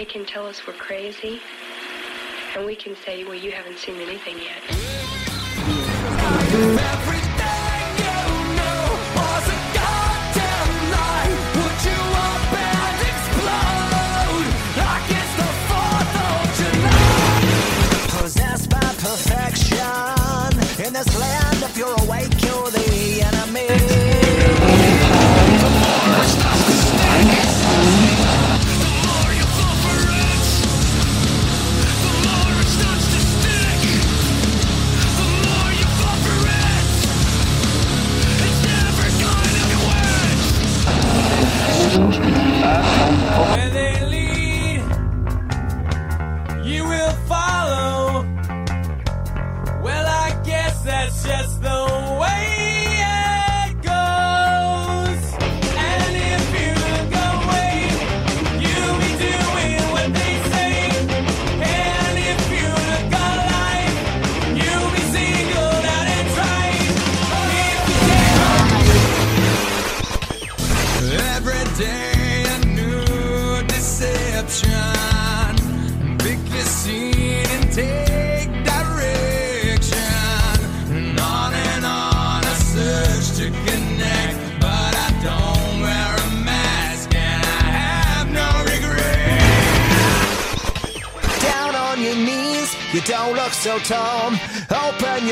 They can tell us we're crazy and we can say well you haven't seen anything yet perfection. In this land, if you're awake, you're the enemy.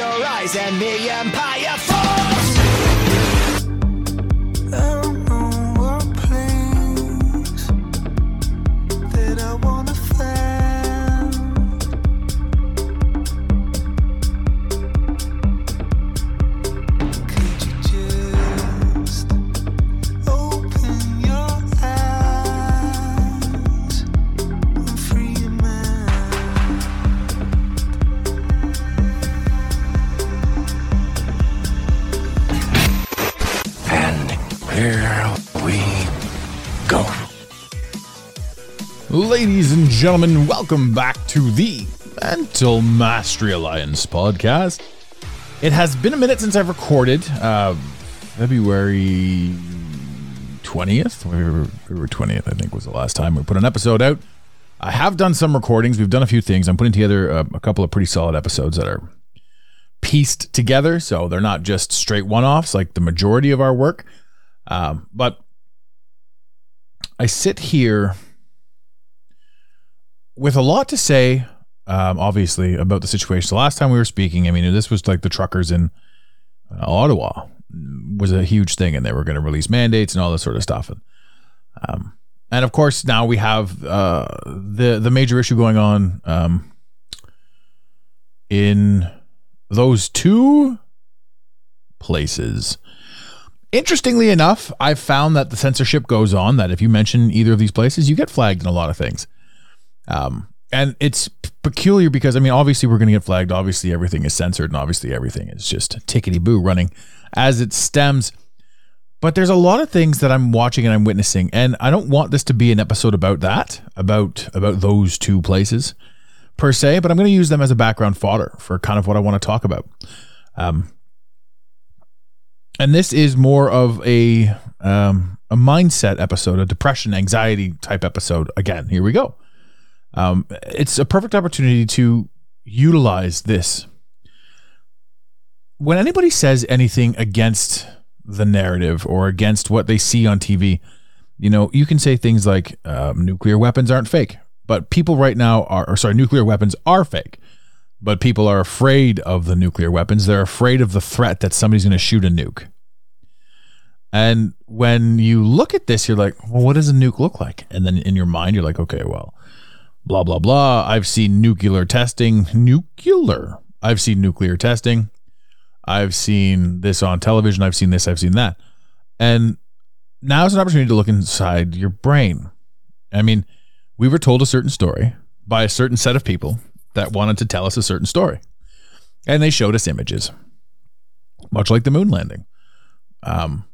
Your and the empire falls. Gentlemen, welcome back to the Mental Mastery Alliance podcast. It has been a minute since I've recorded. Uh, February 20th? February 20th, I think, was the last time we put an episode out. I have done some recordings. We've done a few things. I'm putting together a, a couple of pretty solid episodes that are pieced together. So they're not just straight one offs like the majority of our work. Um, but I sit here with a lot to say, um, obviously, about the situation. The last time we were speaking, I mean, this was like the truckers in uh, Ottawa was a huge thing, and they were going to release mandates and all this sort of stuff. And, um, and of course, now we have uh, the the major issue going on um, in those two places. Interestingly enough, I've found that the censorship goes on. That if you mention either of these places, you get flagged in a lot of things. Um, and it's peculiar because I mean, obviously we're going to get flagged. Obviously everything is censored, and obviously everything is just tickety boo running as it stems. But there's a lot of things that I'm watching and I'm witnessing, and I don't want this to be an episode about that, about about those two places per se. But I'm going to use them as a background fodder for kind of what I want to talk about. Um, and this is more of a um, a mindset episode, a depression, anxiety type episode. Again, here we go. Um, it's a perfect opportunity to utilize this. When anybody says anything against the narrative or against what they see on TV, you know, you can say things like um, nuclear weapons aren't fake, but people right now are, or sorry, nuclear weapons are fake, but people are afraid of the nuclear weapons. They're afraid of the threat that somebody's going to shoot a nuke. And when you look at this, you're like, well, what does a nuke look like? And then in your mind, you're like, okay, well, blah, blah, blah. I've seen nuclear testing. Nuclear. I've seen nuclear testing. I've seen this on television. I've seen this. I've seen that. And now's an opportunity to look inside your brain I mean, we were told a certain story by a certain set of people that wanted to tell us a certain story. And they showed us images, much like the moon landing. Um,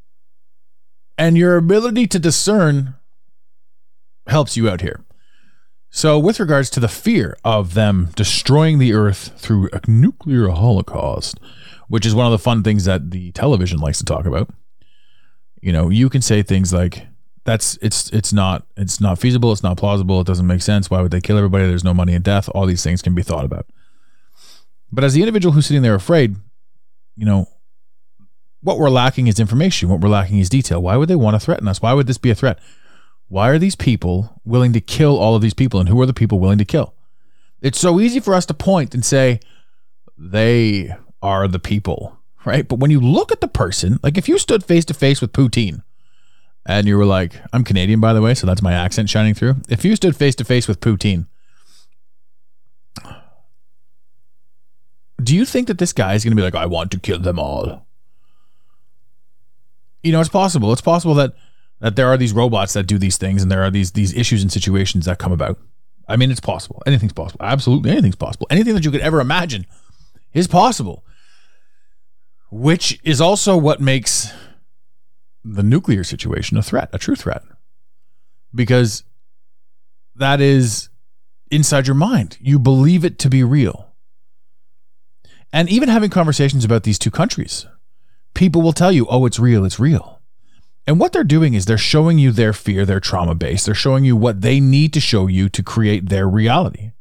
and your ability to discern helps you out here. So, with regards to the fear of them destroying the earth through a nuclear holocaust, which is one of the fun things that the television likes to talk about, you know, you can say things like, that's it's it's not it's not feasible it's not plausible it doesn't make sense why would they kill everybody? There's no money in death. All these things can be thought about. But as the individual who's sitting there afraid you know what we're lacking is information what we're lacking is detail. Why would they want to threaten us? Why would this be a threat why are these people willing to kill all of these people and who are the people willing to kill it's so easy for us to point and say they are the people right but when you look at the person like if you stood face to face with Putin and you were like, I'm Canadian, by the way, so that's my accent shining through. If you stood face to face with Putin, do you think that this guy is going to be like, I want to kill them all? You know, it's possible. It's possible that that there are these robots that do these things, and there are these these issues and situations that come about. I mean, it's possible. Anything's possible. Absolutely, anything's possible. Anything that you could ever imagine is possible. Which is also what makes the nuclear situation a threat, a true threat, because that is inside your mind. You believe it to be real. And even having conversations about these two countries, people will tell you, oh, it's real, it's real. And what they're doing is they're showing you their fear, their trauma base. They're showing you what they need to show you to create their reality.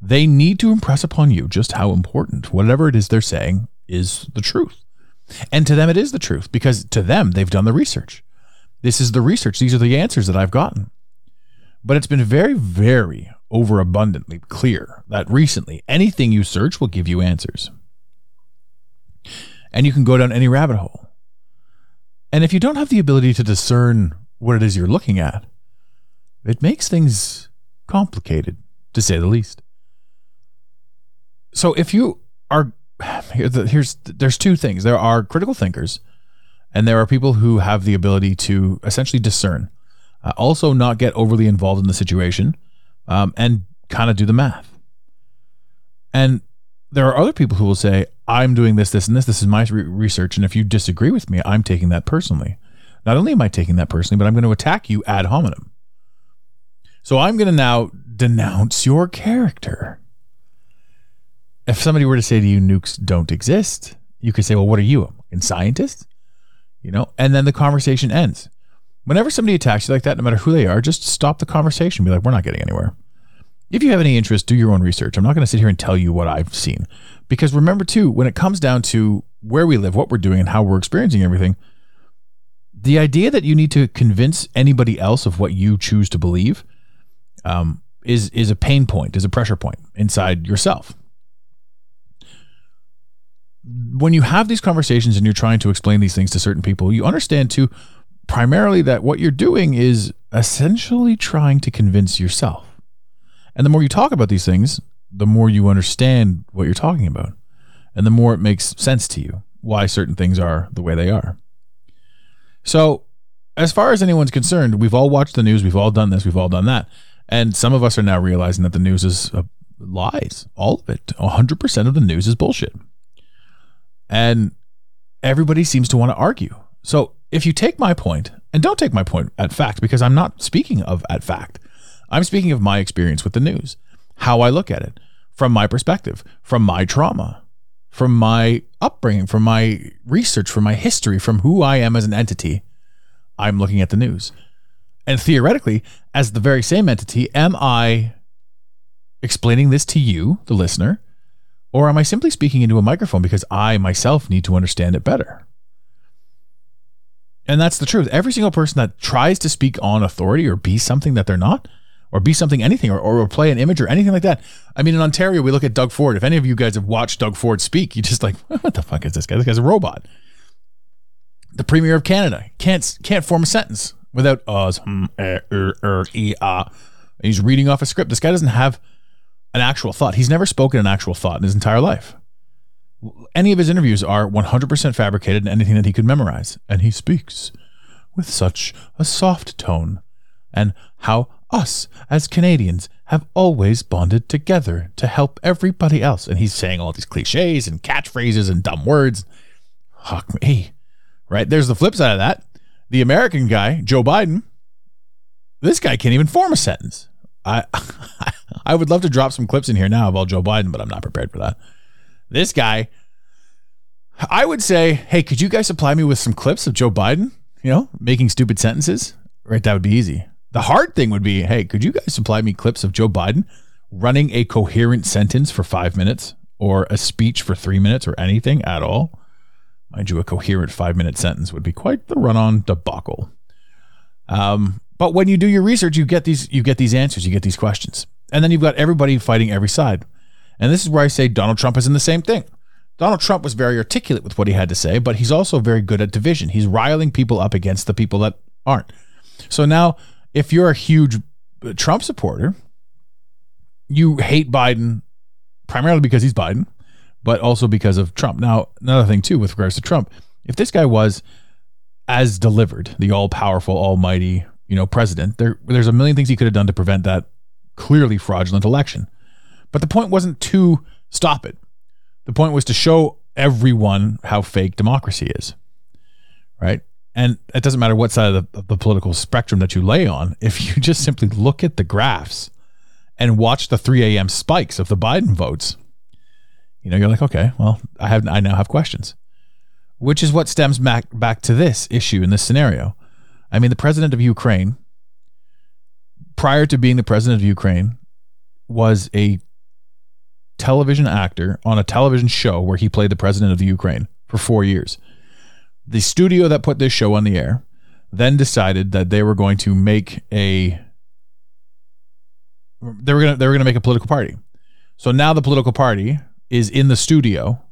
They need to impress upon you just how important whatever it is they're saying is the truth. And to them, it is the truth because to them, they've done the research. This is the research. These are the answers that I've gotten. But it's been very, very overabundantly clear that recently anything you search will give you answers. And you can go down any rabbit hole. And if you don't have the ability to discern what it is you're looking at, it makes things complicated, to say the least. So if you are here's there's two things. There are critical thinkers, and there are people who have the ability to essentially discern, uh, also not get overly involved in the situation, um, and kind of do the math. And there are other people who will say, "I'm doing this, this, and this. This is my re- research, and if you disagree with me, I'm taking that personally. Not only am I taking that personally, but I'm going to attack you ad hominem. So I'm going to now denounce your character." if somebody were to say to you, nukes don't exist, you could say, well, what are you, a scientist? You know, and then the conversation ends. Whenever somebody attacks you like that, no matter who they are, just stop the conversation. Be like, we're not getting anywhere. If you have any interest, do your own research. I'm not going to sit here and tell you what I've seen. Because remember, too, when it comes down to where we live, what we're doing, and how we're experiencing everything, the idea that you need to convince anybody else of what you choose to believe um, is is a pain point, is a pressure point inside yourself when you have these conversations and you're trying to explain these things to certain people, you understand too primarily that what you're doing is essentially trying to convince yourself. And the more you talk about these things, the more you understand what you're talking about. And the more it makes sense to you why certain things are the way they are. So, as far as anyone's concerned, we've all watched the news, we've all done this, we've all done that. And some of us are now realizing that the news is uh, lies. All of it. 100% of the news is bullshit and everybody seems to want to argue. So if you take my point, and don't take my point at fact, because I'm not speaking of at fact, I'm speaking of my experience with the news, how I look at it from my perspective, from my trauma, from my upbringing, from my research, from my history, from who I am as an entity. I'm looking at the news. And theoretically, as the very same entity, am I explaining this to you, the listener, or am I simply speaking into a microphone because I myself need to understand it better? And that's the truth. Every single person that tries to speak on authority or be something that they're not, or be something anything, or, or play an image or anything like that. I mean, in Ontario, we look at Doug Ford. If any of you guys have watched Doug Ford speak, you just like, what the fuck is this guy? This guy's a robot. The Premier of Canada can't can't form a sentence without us. Hmm, er, er, er, e, ah. He's reading off a script. This guy doesn't have an actual thought. He's never spoken an actual thought in his entire life. Any of his interviews are 100% fabricated in anything that he could memorize. And he speaks with such a soft tone. And how us as Canadians have always bonded together to help everybody else. And he's saying all these cliches and catchphrases and dumb words. Fuck me. Right? There's the flip side of that. The American guy, Joe Biden, this guy can't even form a sentence. I I would love to drop some clips in here now about Joe Biden, but I'm not prepared for that. This guy, I would say, hey, could you guys supply me with some clips of Joe Biden, you know, making stupid sentences? Right, that would be easy. The hard thing would be, hey, could you guys supply me clips of Joe Biden running a coherent sentence for five minutes or a speech for three minutes or anything at all? Mind you, a coherent five minute sentence would be quite the run on debacle. Um, but when you do your research, you get these you get these answers, you get these questions. And then you've got everybody fighting every side. And this is where I say Donald Trump is in the same thing. Donald Trump was very articulate with what he had to say, but he's also very good at division. He's riling people up against the people that aren't. So now, if you're a huge Trump supporter, you hate Biden primarily because he's Biden, but also because of Trump. Now, another thing too with regards to Trump, if this guy was as delivered, the all-powerful, almighty, you know, president, there there's a million things he could have done to prevent that clearly fraudulent election. But the point wasn't to stop it. The point was to show everyone how fake democracy is. Right? And it doesn't matter what side of the, of the political spectrum that you lay on. If you just simply look at the graphs and watch the 3 a.m. spikes of the Biden votes, you know, you're like, okay, well, I have I now have questions. Which is what stems back back to this issue in this scenario. I mean, the president of Ukraine, prior to being the president of Ukraine, was a television actor on a television show where he played the president of the Ukraine for four years. The studio that put this show on the air then decided that they were going to make a they were gonna they were gonna make a political party. So now the political party is in the studio,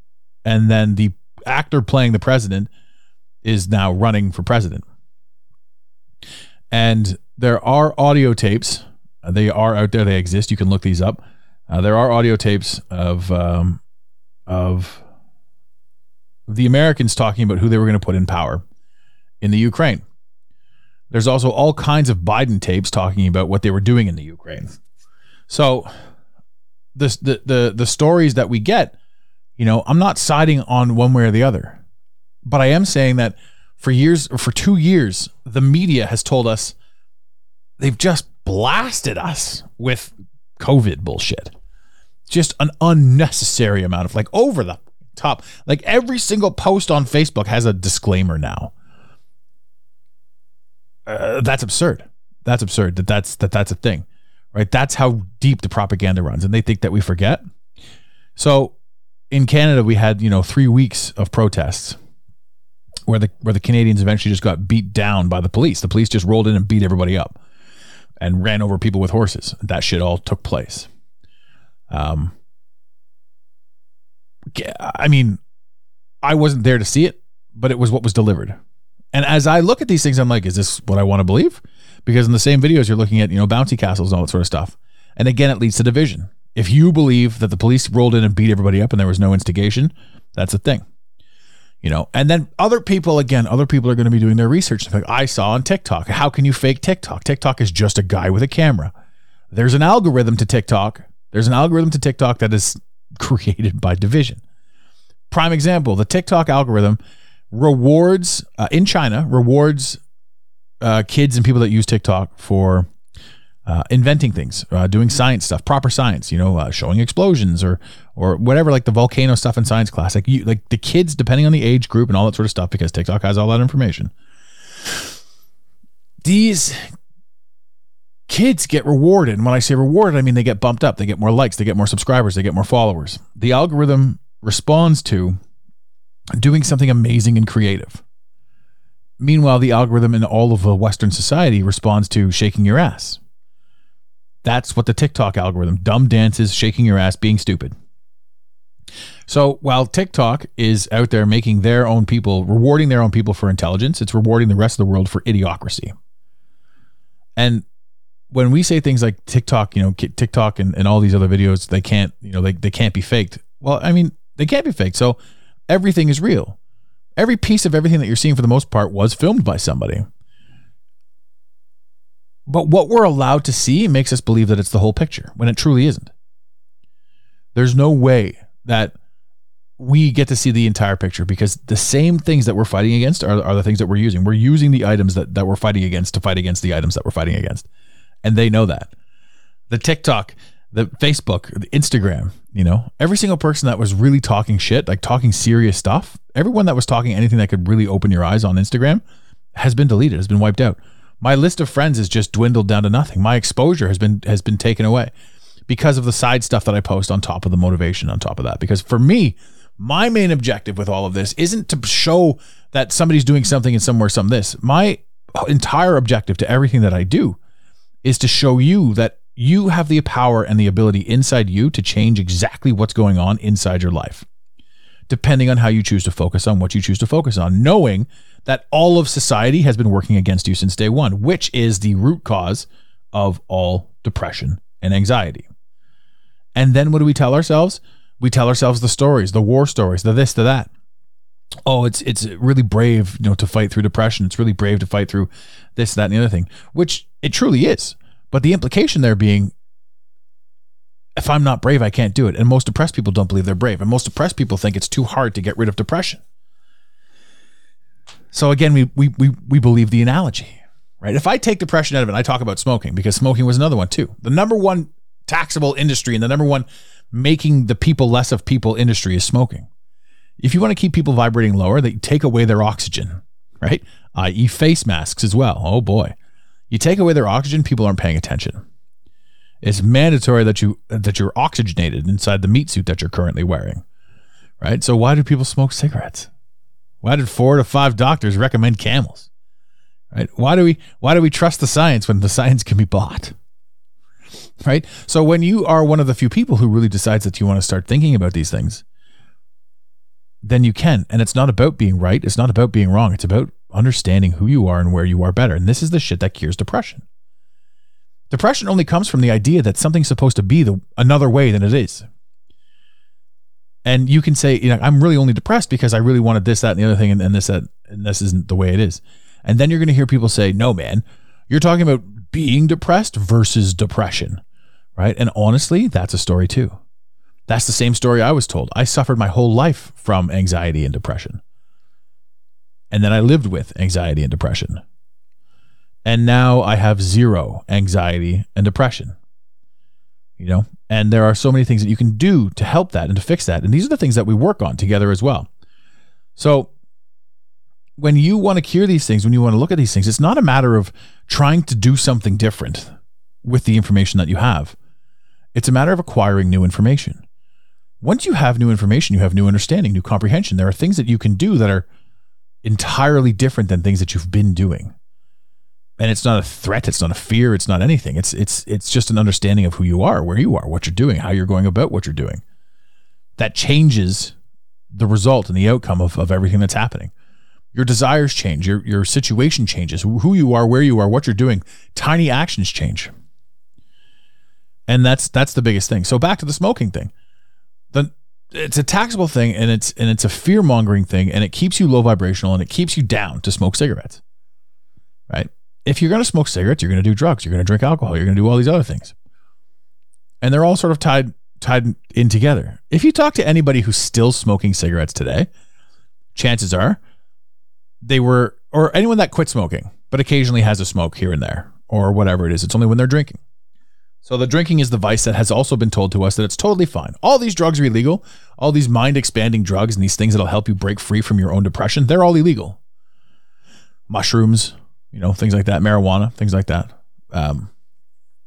and then the actor playing the president is now running for president. And there are audio tapes. They are out there. They exist. You can look these up uh, there are audio tapes of um, of the Americans talking about who they were going to put in power in the Ukraine. There's also all kinds of Biden tapes talking about what they were doing in the Ukraine. So the the the, the stories that we get, you know, I'm not siding on one way or the other, but I am saying that for years or for two years, the media has told us they've just blasted us with COVID bullshit. Just an unnecessary amount of like over the top. Like every single post on Facebook has a disclaimer now. Uh, that's absurd. That's absurd. That that's that that's a thing, right? That's how deep the propaganda runs, and they think that we forget. So, in Canada, we had you know three weeks of protests where the where the Canadians eventually just got beat down by the police. The police just rolled in and beat everybody up and ran over people with horses. That shit all took place. Um, I mean, I wasn't there to see it, but it was what was delivered. And as I look at these things, I'm like, is this what I want to believe? Because in the same videos, you're looking at, you know, bouncy castles and all that sort of stuff. And again, it leads to division. If you believe that the police rolled in and beat everybody up and there was no instigation, that's a thing you know and then other people again other people are going to be doing their research like i saw on tiktok how can you fake tiktok tiktok is just a guy with a camera there's an algorithm to tiktok there's an algorithm to tiktok that is created by division prime example the tiktok algorithm rewards uh, in china rewards uh, kids and people that use tiktok for uh, inventing things, uh, doing science stuff, proper science, you know, uh, showing explosions or or whatever, like the volcano stuff in science class. Like you, like the kids, depending on the age group and all that sort of stuff, because TikTok has all that information. These kids get rewarded. And when I say rewarded, I mean they get bumped up. They get more likes. They get more subscribers. They get more followers. The algorithm responds to doing something amazing and creative. Meanwhile, the algorithm in all of Western society responds to shaking your ass that's what the TikTok algorithm dumb dances, shaking your ass, being stupid. So while TikTok is out there making their own people, rewarding their own people for intelligence, it's rewarding the rest of the world for idiocracy. And when we say things like TikTok, you know, TikTok and, and all these other videos, they can't, you know, they, they can't be faked. Well, I mean, they can't be faked. So everything is real. Every piece of everything that you're seeing for the most part was filmed by somebody. But what we're allowed to see makes us believe that it's the whole picture when it truly isn't. There's no way that we get to see the entire picture because the same things that we're fighting against are, are the things that we're using. We're using the items that, that we're fighting against to fight against the items that we're fighting against. And they know that. The TikTok, the Facebook, the Instagram, you know, every single person that was really talking shit, like talking serious stuff, everyone that was talking anything that could really open your eyes on Instagram has been deleted, has been wiped out. My list of friends has just dwindled down to nothing. My exposure has been has been taken away because of the side stuff that I post on top of the motivation on top of that. Because for me, my main objective with all of this isn't to show that somebody's doing something and somewhere some this. My entire objective to everything that I do is to show you that you have the power and the ability inside you to change exactly what's going on inside your life, depending on how you choose to focus on what you choose to focus on, knowing that all of society has been working against you since day one, which is the root cause of all depression and anxiety. And then what do we tell ourselves? We tell ourselves the stories, the war stories, the this, the that. Oh, it's it's really brave, you know, to fight through depression. It's really brave to fight through this, that, and the other thing, which it truly is. But the implication there being, if I'm not brave, I can't do it. And most depressed people don't believe they're brave. And most depressed people think it's too hard to get rid of depression. So again, we we we, we believe the analogy, right? If I take depression out of it, I talk about smoking because smoking was another one too. The number one taxable industry and the number one making the people less of people industry is smoking. If you want to keep people vibrating lower, they take away their oxygen, right? I.e., face masks as well. Oh boy. You take away their oxygen, people aren't paying attention. It's mandatory that you that you're oxygenated inside the meat suit that you're currently wearing. Right? So why do people smoke cigarettes? Why did four to five doctors recommend camels? Right? Why do we why do we trust the science when the science can be bought? Right? So when you are one of the few people who really decides that you want to start thinking about these things, then you can. And it's not about being right. It's not about being wrong. It's about understanding who you are and where you are better. And this is the shit that cures depression. Depression only comes from the idea that something's supposed to be the another way than it is. And you can say, you know, I'm really only depressed because I really wanted this, that, and the other thing, and, and this, that, and this isn't the way it is. And then you're going to hear people say, no, man, you're talking about being depressed versus depression, right? And honestly, that's a story too. That's the same story I was told. I suffered my whole life from anxiety and depression. And then I lived with anxiety and depression. And now I have zero anxiety and depression. You know, and there are so many things that you can do to help that and to fix that. And these are the things that we work on together as well. So when you want to cure these things, when you want to look at these things, it's not a matter of trying to do something different with the information that you have. It's a matter of acquiring new information. Once you have new information, you have new understanding, new comprehension. There are things that you can do that are entirely different than things that you've been doing. And it's not a threat, it's not a fear, it's not anything. It's it's it's just an understanding of who you are, where you are, what you're doing, how you're going about what you're doing. That changes the result and the outcome of, of everything that's happening. Your desires change, your your situation changes, who you are, where you are, what you're doing. Tiny actions change. And that's that's the biggest thing. So back to the smoking thing. The it's a taxable thing and it's and it's a fear mongering thing and it keeps you low vibrational and it keeps you down to smoke cigarettes. Right? If you're going to smoke cigarettes, you're going to do drugs, you're going to drink alcohol, you're going to do all these other things. And they're all sort of tied tied in together. If you talk to anybody who's still smoking cigarettes today, chances are they were or anyone that quit smoking but occasionally has a smoke here and there or whatever it is. It's only when they're drinking. So the drinking is the vice that has also been told to us that it's totally fine. All these drugs are illegal. All these mind expanding drugs and these things that'll help you break free from your own depression, they're all illegal. Mushrooms, you know, things like that, marijuana, things like that. Um,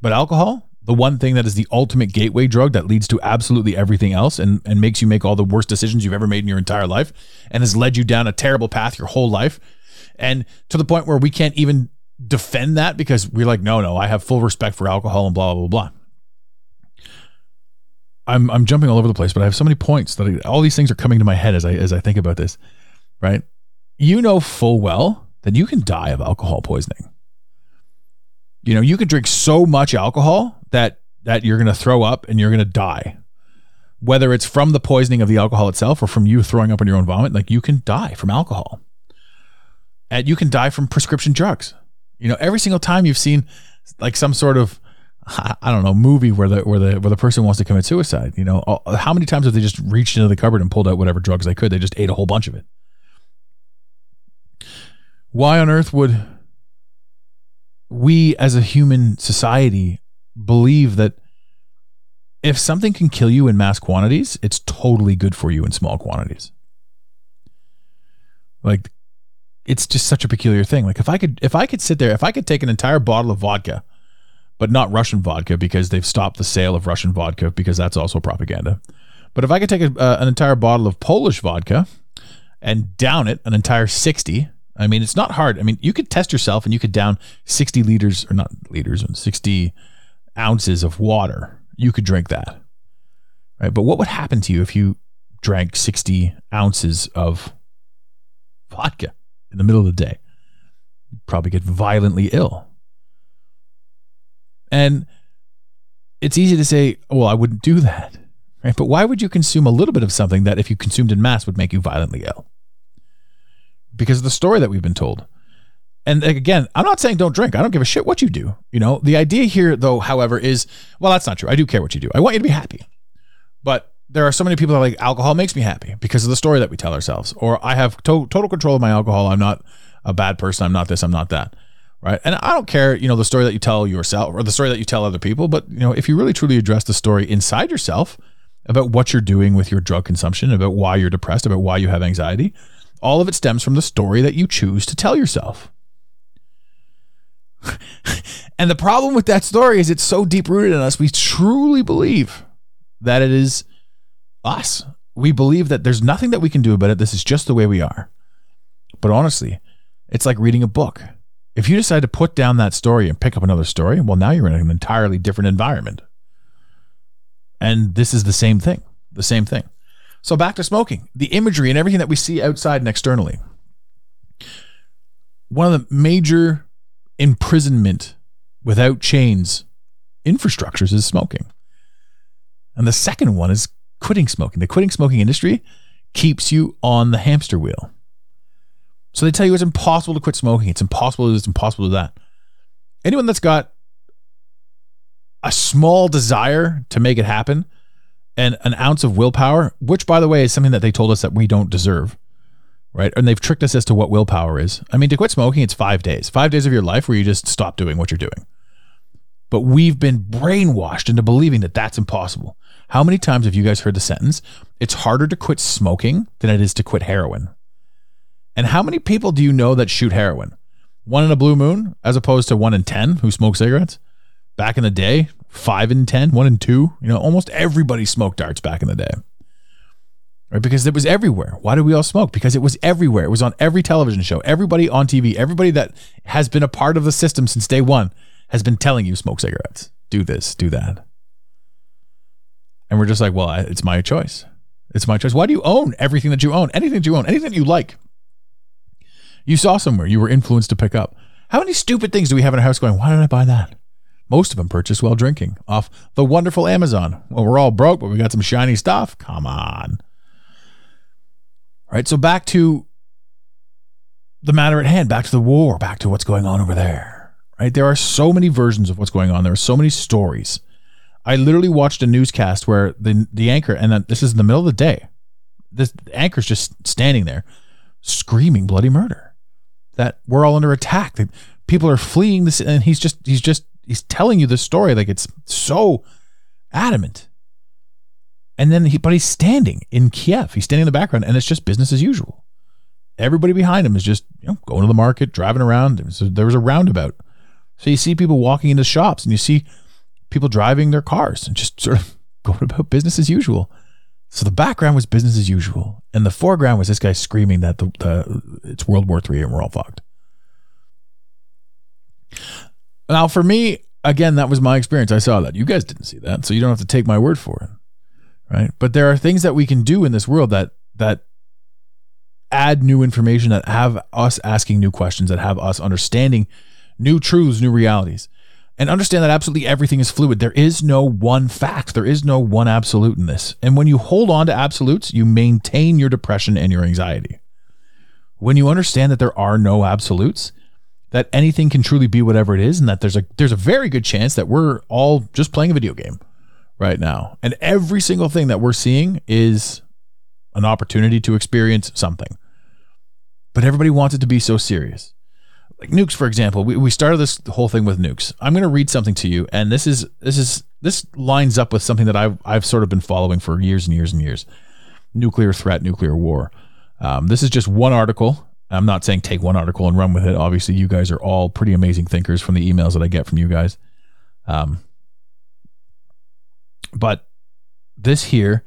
but alcohol, the one thing that is the ultimate gateway drug that leads to absolutely everything else and, and makes you make all the worst decisions you've ever made in your entire life and has led you down a terrible path your whole life. And to the point where we can't even defend that because we're like, no, no, I have full respect for alcohol and blah blah blah. blah. I'm I'm jumping all over the place, but I have so many points that I, all these things are coming to my head as I as I think about this. Right? You know full well that you can die of alcohol poisoning. You know, you can drink so much alcohol that that you're going to throw up and you're going to die. Whether it's from the poisoning of the alcohol itself or from you throwing up in your own vomit, like you can die from alcohol. And you can die from prescription drugs. You know, every single time you've seen like some sort of I don't know movie where the where the where the person wants to commit suicide. You know, how many times have they just reached into the cupboard and pulled out whatever drugs they could? They just ate a whole bunch of it. Why on earth would we as a human society believe that if something can kill you in mass quantities, it's totally good for you in small quantities? Like it's just such a peculiar thing. Like if I could if I could sit there, if I could take an entire bottle of vodka, but not Russian vodka because they've stopped the sale of Russian vodka because that's also propaganda. But if I could take a, uh, an entire bottle of Polish vodka and down it an entire 60, I mean it's not hard. I mean you could test yourself and you could down 60 liters or not liters, 60 ounces of water. You could drink that. Right? But what would happen to you if you drank 60 ounces of vodka in the middle of the day. You'd probably get violently ill. And it's easy to say, well, I wouldn't do that. Right? But why would you consume a little bit of something that if you consumed in mass would make you violently ill? Because of the story that we've been told. And again, I'm not saying don't drink. I don't give a shit what you do. You know, the idea here, though, however, is well, that's not true. I do care what you do. I want you to be happy. But there are so many people that are like alcohol makes me happy because of the story that we tell ourselves or i have to- total control of my alcohol. I'm not a bad person. I'm not this i'm not that right? And i don't care you know the story that you tell yourself or the story that you tell other people but you know if you really truly address the story inside yourself about what you're doing with your drug consumption about why you're depressed about why you have anxiety all of it stems from the story that you choose to tell yourself. And the problem with that story is it's so deep rooted in us we truly believe that it is us. We believe that there's nothing that we can do about it. This is just the way we are. But honestly, it's like reading a book. If you decide to put down that story and pick up another story, well, now you're in an entirely different environment. And this is the same thing. The same thing. So back to smoking, the imagery and everything that we see outside and externally. One of the major imprisonment without chains infrastructures is smoking. And the second one is quitting smoking. The quitting smoking industry keeps you on the hamster wheel. So they tell you it's impossible to quit smoking. It's impossible to this, impossible to do that. Anyone that's got a small desire to make it happen and an ounce of willpower, which by the way is something that they told us that we don't deserve, right? And they've tricked us as to what willpower is. I mean, to quit smoking, it's five days, five days of your life where you just stop doing what you're doing. But we've been brainwashed into believing that that's impossible. How many times have you guys heard the sentence, it's harder to quit smoking than it is to quit heroin? And how many people do you know that shoot heroin? One in a blue moon, as opposed to one in 10 who smoke cigarettes? Back in the day, five in 10, one in two. You know, almost everybody smoked darts back in the day. Right? Because it was everywhere. Why did we all smoke? Because it was everywhere. It was on every television show. Everybody on TV, everybody that has been a part of the system since day one has been telling you smoke cigarettes, do this, do that. And we're just like, well, it's my choice. It's my choice. Why do you own everything that you own? Anything that you own, anything that you like. You saw somewhere, you were influenced to pick up. How many stupid things do we have in our house going, why did I buy that? Most of them purchased while drinking off the wonderful Amazon. Well, we're all broke, but we got some shiny stuff. Come on. All right. So back to the matter at hand, back to the war, back to what's going on over there. Right. There are so many versions of what's going on. There are so many stories. I literally watched a newscast where the the anchor, and then this is in the middle of the day. This anchor's just standing there, screaming bloody murder. That we're all under attack. That people are fleeing this, and he's just he's just he's telling you the story like it's so adamant. And then he, but he's standing in Kiev. He's standing in the background, and it's just business as usual. Everybody behind him is just you know going to the market, driving around. A, there was a roundabout, so you see people walking into shops, and you see people driving their cars, and just sort of going about business as usual. So the background was business as usual, and the foreground was this guy screaming that the, the it's World War Three and we're all fucked. Now, for me, again, that was my experience. I saw that. You guys didn't see that, so you don't have to take my word for it, right? But there are things that we can do in this world that that add new information, that have us asking new questions, that have us understanding new truths, new realities, and understand that absolutely everything is fluid. There is no one fact. There is no one absolute in this. And when you hold on to absolutes, you maintain your depression and your anxiety. When you understand that there are no absolutes, that anything can truly be whatever it is and that there's a there's a very good chance that we're all just playing a video game right now. And every single thing that we're seeing is an opportunity to experience something. But everybody wants it to be so serious. Like nukes, for example, we, we started this whole thing with nukes. I'm going to read something to you, and this is this is this lines up with something that I've I've sort of been following for years and years and years. Nuclear threat, nuclear war. Um, this is just one article. I'm not saying take one article and run with it. Obviously, you guys are all pretty amazing thinkers from the emails that I get from you guys. Um, but this here,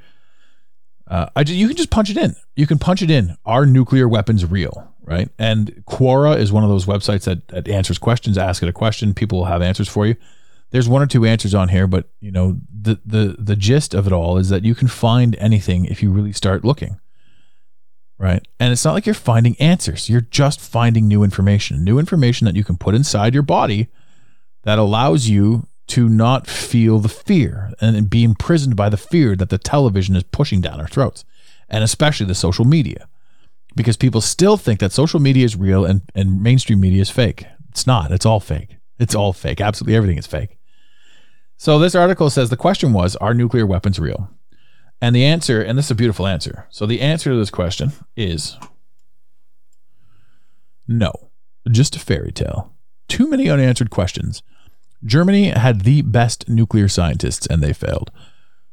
uh, I you can just punch it in. You can punch it in. Are nuclear weapons real? Right? And Quora is one of those websites that, that answers questions. Ask it a question. People will have answers for you. There's one or two answers on here, but you know the the the gist of it all is that you can find anything if you really start looking. Right? And it's not like you're finding answers. You're just finding new information, new information that you can put inside your body that allows you to not feel the fear and be imprisoned by the fear that the television is pushing down our throats, and especially the social media. Because people still think that social media is real and, and mainstream media is fake. It's not. It's all fake. It's all fake. Absolutely everything is fake. So this article says the question was Are nuclear weapons real? And the answer, and this is a beautiful answer. So the answer to this question is no, just a fairy tale. Too many unanswered questions. Germany had the best nuclear scientists and they failed.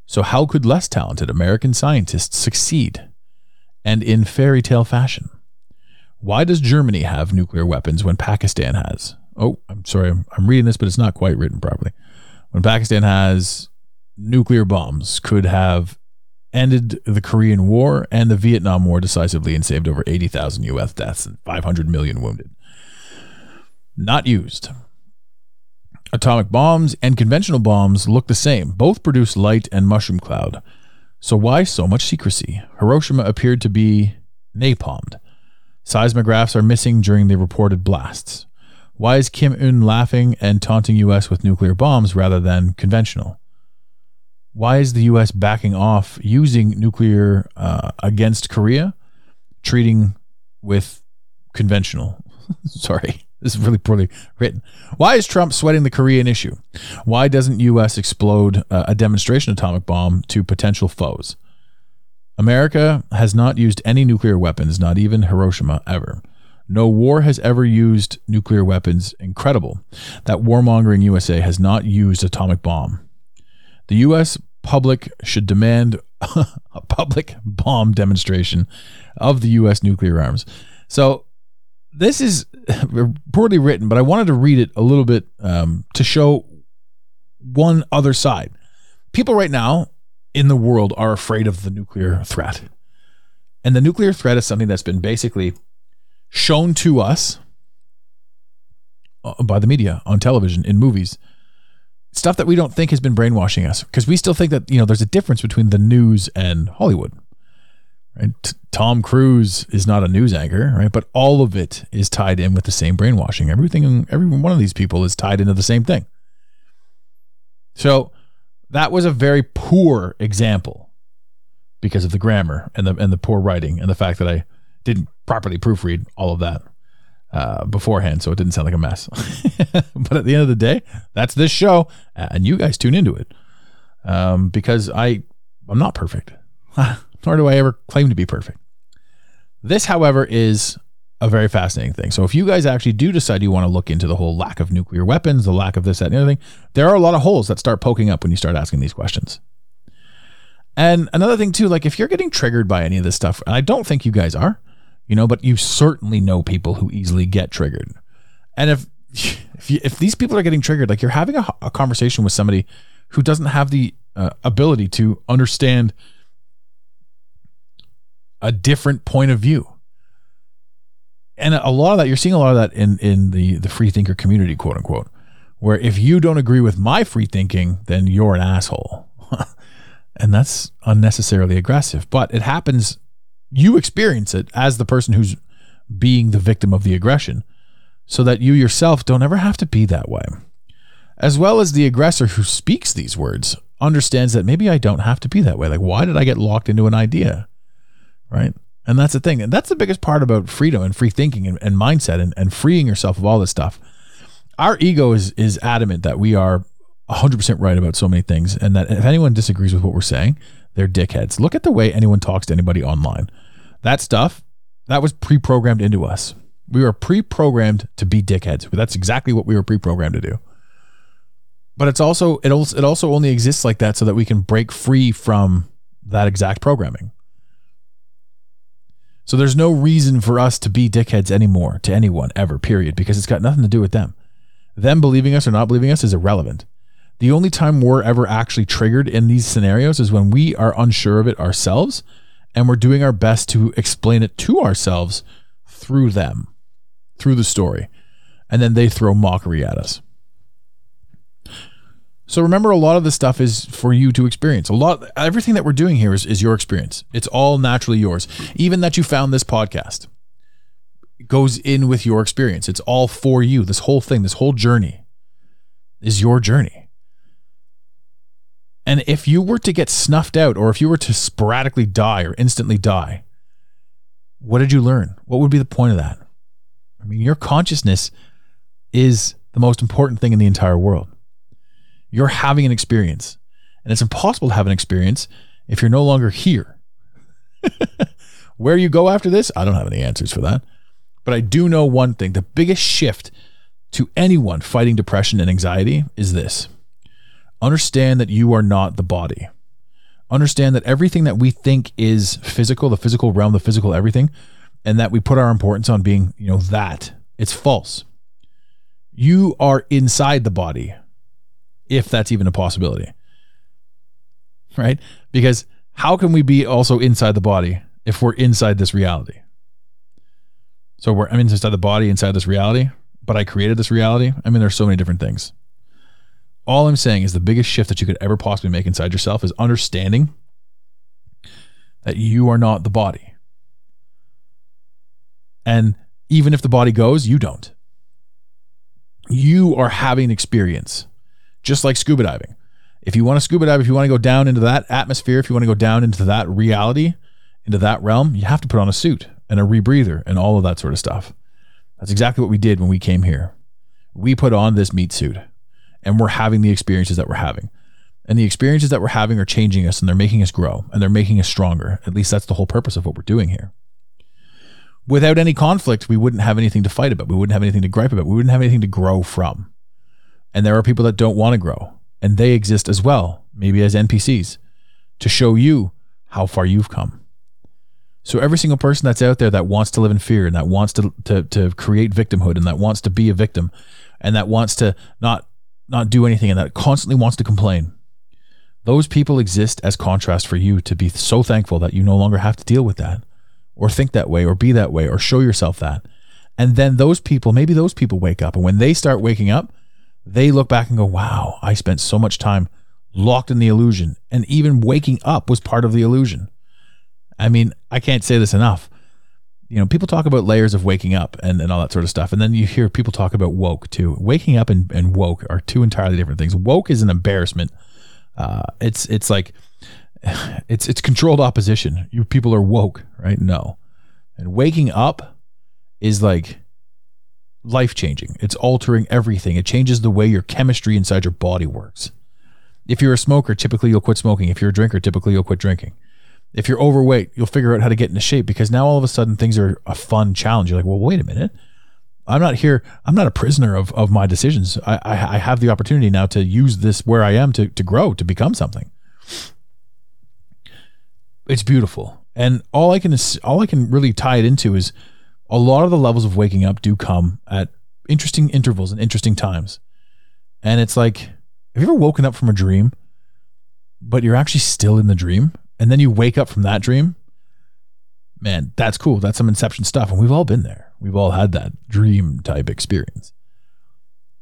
So, how could less talented American scientists succeed? And in fairy tale fashion. Why does Germany have nuclear weapons when Pakistan has? Oh, I'm sorry, I'm, I'm reading this, but it's not quite written properly. When Pakistan has nuclear bombs, could have ended the Korean War and the Vietnam War decisively and saved over 80,000 US deaths and 500 million wounded. Not used. Atomic bombs and conventional bombs look the same. Both produce light and mushroom cloud. So why so much secrecy? Hiroshima appeared to be napalmed. Seismographs are missing during the reported blasts. Why is Kim Un laughing and taunting US with nuclear bombs rather than conventional? Why is the US backing off using nuclear uh, against Korea, treating with conventional? Sorry. This is really poorly written. Why is Trump sweating the Korean issue? Why doesn't U.S. explode uh, a demonstration atomic bomb to potential foes? America has not used any nuclear weapons, not even Hiroshima, ever. No war has ever used nuclear weapons. Incredible that warmongering USA has not used atomic bomb. The U.S. public should demand a public bomb demonstration of the U.S. nuclear arms. So this is poorly written, but I wanted to read it a little bit um, to show one other side. People right now in the world are afraid of the nuclear threat. And the nuclear threat is something that's been basically shown to us uh, by the media, on television, in movies. Stuff that we don't think has been brainwashing us because we still think that, you know, there's a difference between the news and Hollywood. Right? T- Tom Cruise is not a news anchor, right? But all of it is tied in with the same brainwashing. Everything, every one of these people is tied into the same thing. So that was a very poor example because of the grammar and the and the poor writing and the fact that I didn't properly proofread all of that uh, beforehand, so it didn't sound like a mess. but at the end of the day, that's this show, and you guys tune into it um, because I I'm not perfect. nor do I ever claim to be perfect. This, however, is a very fascinating thing. So if you guys actually do decide you want to look into the whole lack of nuclear weapons, the lack of this, that, and the other thing, there are a lot of holes that start poking up when you start asking these questions. And another thing too, like if you're getting triggered by any of this stuff, and I don't think you guys are, you know, but you certainly know people who easily get triggered. And if if, you, if these people are getting triggered, like you're having a, a conversation with somebody who doesn't have the uh, ability to understand a different point of view. And a lot of that, you're seeing a lot of that in, in the, the free thinker community, quote unquote, where if you don't agree with my free thinking, then you're an asshole. and that's unnecessarily aggressive, but it happens. You experience it as the person who's being the victim of the aggression so that you yourself don't ever have to be that way. As well as the aggressor who speaks these words understands that maybe I don't have to be that way. Like, why did I get locked into an idea? Right? And that's the thing. And that's the biggest part about freedom and free thinking and, and mindset and, and freeing yourself of all this stuff. Our ego is is adamant that we are 100% right about so many things and that if anyone disagrees with what we're saying, they're dickheads. Look at the way anyone talks to anybody online. That stuff, that was pre-programmed into us. We were pre-programmed to be dickheads. That's exactly what we were pre-programmed to do. But it's also it also it also only exists like that so that we can break free from that exact programming. So there's no reason for us to be dickheads anymore to anyone ever, period, because it's got nothing to do with them. Them believing us or not believing us is irrelevant. The only time we're ever actually triggered in these scenarios is when we are unsure of it ourselves and we're doing our best to explain it to ourselves through them, through the story. And then they throw mockery at us. So remember, a lot of this stuff is for you to experience. A lot, everything that we're doing here is, is your experience. It's all naturally yours. Even that you found this podcast goes in with your experience. It's all for you. This whole thing, this whole journey is your journey. And if you were to get snuffed out, or if you were to sporadically die or instantly die, what did you learn? What would be the point of that? I mean, your consciousness is the most important thing in the entire world. You're having an experience, and it's impossible to have an experience if you're no longer here. Where you go after this, I don't have any answers for that. But I do know one thing the biggest shift to anyone fighting depression and anxiety is this understand that you are not the body. Understand that everything that we think is physical, the physical realm, the physical everything, and that we put our importance on being, you know, that, it's false. You are inside the body, if that's even a possibility. Right? Because how can we be also inside the body if we're inside this reality? So we're I'm inside the body, inside this reality, but I created this reality. I mean, there's so many different things. All I'm saying is the biggest shift that you could ever possibly make inside yourself is understanding that you are not the body. And even if the body goes, you don't. You are having experience, just like scuba diving. If you want to scuba dive, if you want to go down into that atmosphere, if you want to go down into that reality, into that realm, you have to put on a suit and a rebreather and all of that sort of stuff. That's exactly what we did when we came here. We put on this meat suit and we're having the experiences that we're having. And the experiences that we're having are changing us and they're making us grow and they're making us stronger. At least that's the whole purpose of what we're doing here. Without any conflict, we wouldn't have anything to fight about. We wouldn't have anything to gripe about. We wouldn't have anything to grow from. And there are people that don't want to grow, and they exist as well, maybe as NPCs, to show you how far you've come. So every single person that's out there that wants to live in fear and that wants to, to, to create victimhood and that wants to be a victim and that wants to not not do anything and that constantly wants to complain. Those people exist as contrast for you to be so thankful that you no longer have to deal with that or think that way or be that way or show yourself that. And then those people, maybe those people wake up and when they start waking up, they look back and go, wow, I spent so much time locked in the illusion. And even waking up was part of the illusion. I mean, I can't say this enough you know, people talk about layers of waking up and, and all that sort of stuff. And then you hear people talk about woke too. Waking up and, and woke are two entirely different things. Woke is an embarrassment. Uh, it's it's like it's it's controlled opposition. You people are woke, right? No. And waking up is like life changing. It's altering everything. It changes the way your chemistry inside your body works. If you're a smoker, typically you'll quit smoking. If you're a drinker, typically you'll quit drinking. If you're overweight, you'll figure out how to get into shape because now all of a sudden things are a fun challenge. You're like, well, wait a minute. I'm not here. I'm not a prisoner of, of my decisions. I, I, I have the opportunity now to use this where I am to, to grow, to become something. It's beautiful. And all I can all I can really tie it into is a lot of the levels of waking up do come at interesting intervals and interesting times. And it's like, have you ever woken up from a dream, but you're actually still in the dream? and then you wake up from that dream, man, that's cool. That's some inception stuff. And we've all been there. We've all had that dream type experience.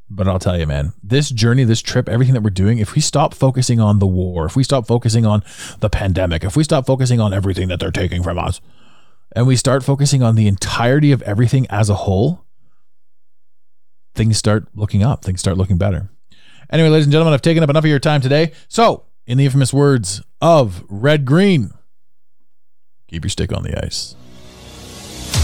But I'll tell you, man, this journey, this trip, everything that we're doing, if we stop focusing on the war, if we stop focusing on the pandemic, if we stop focusing on everything that they're taking from us, and we start focusing on the entirety of everything as a whole, things start looking up, things start looking better. Anyway, ladies and gentlemen, I've taken up enough of your time today. So in the infamous words of Red Green, keep your stick on the ice.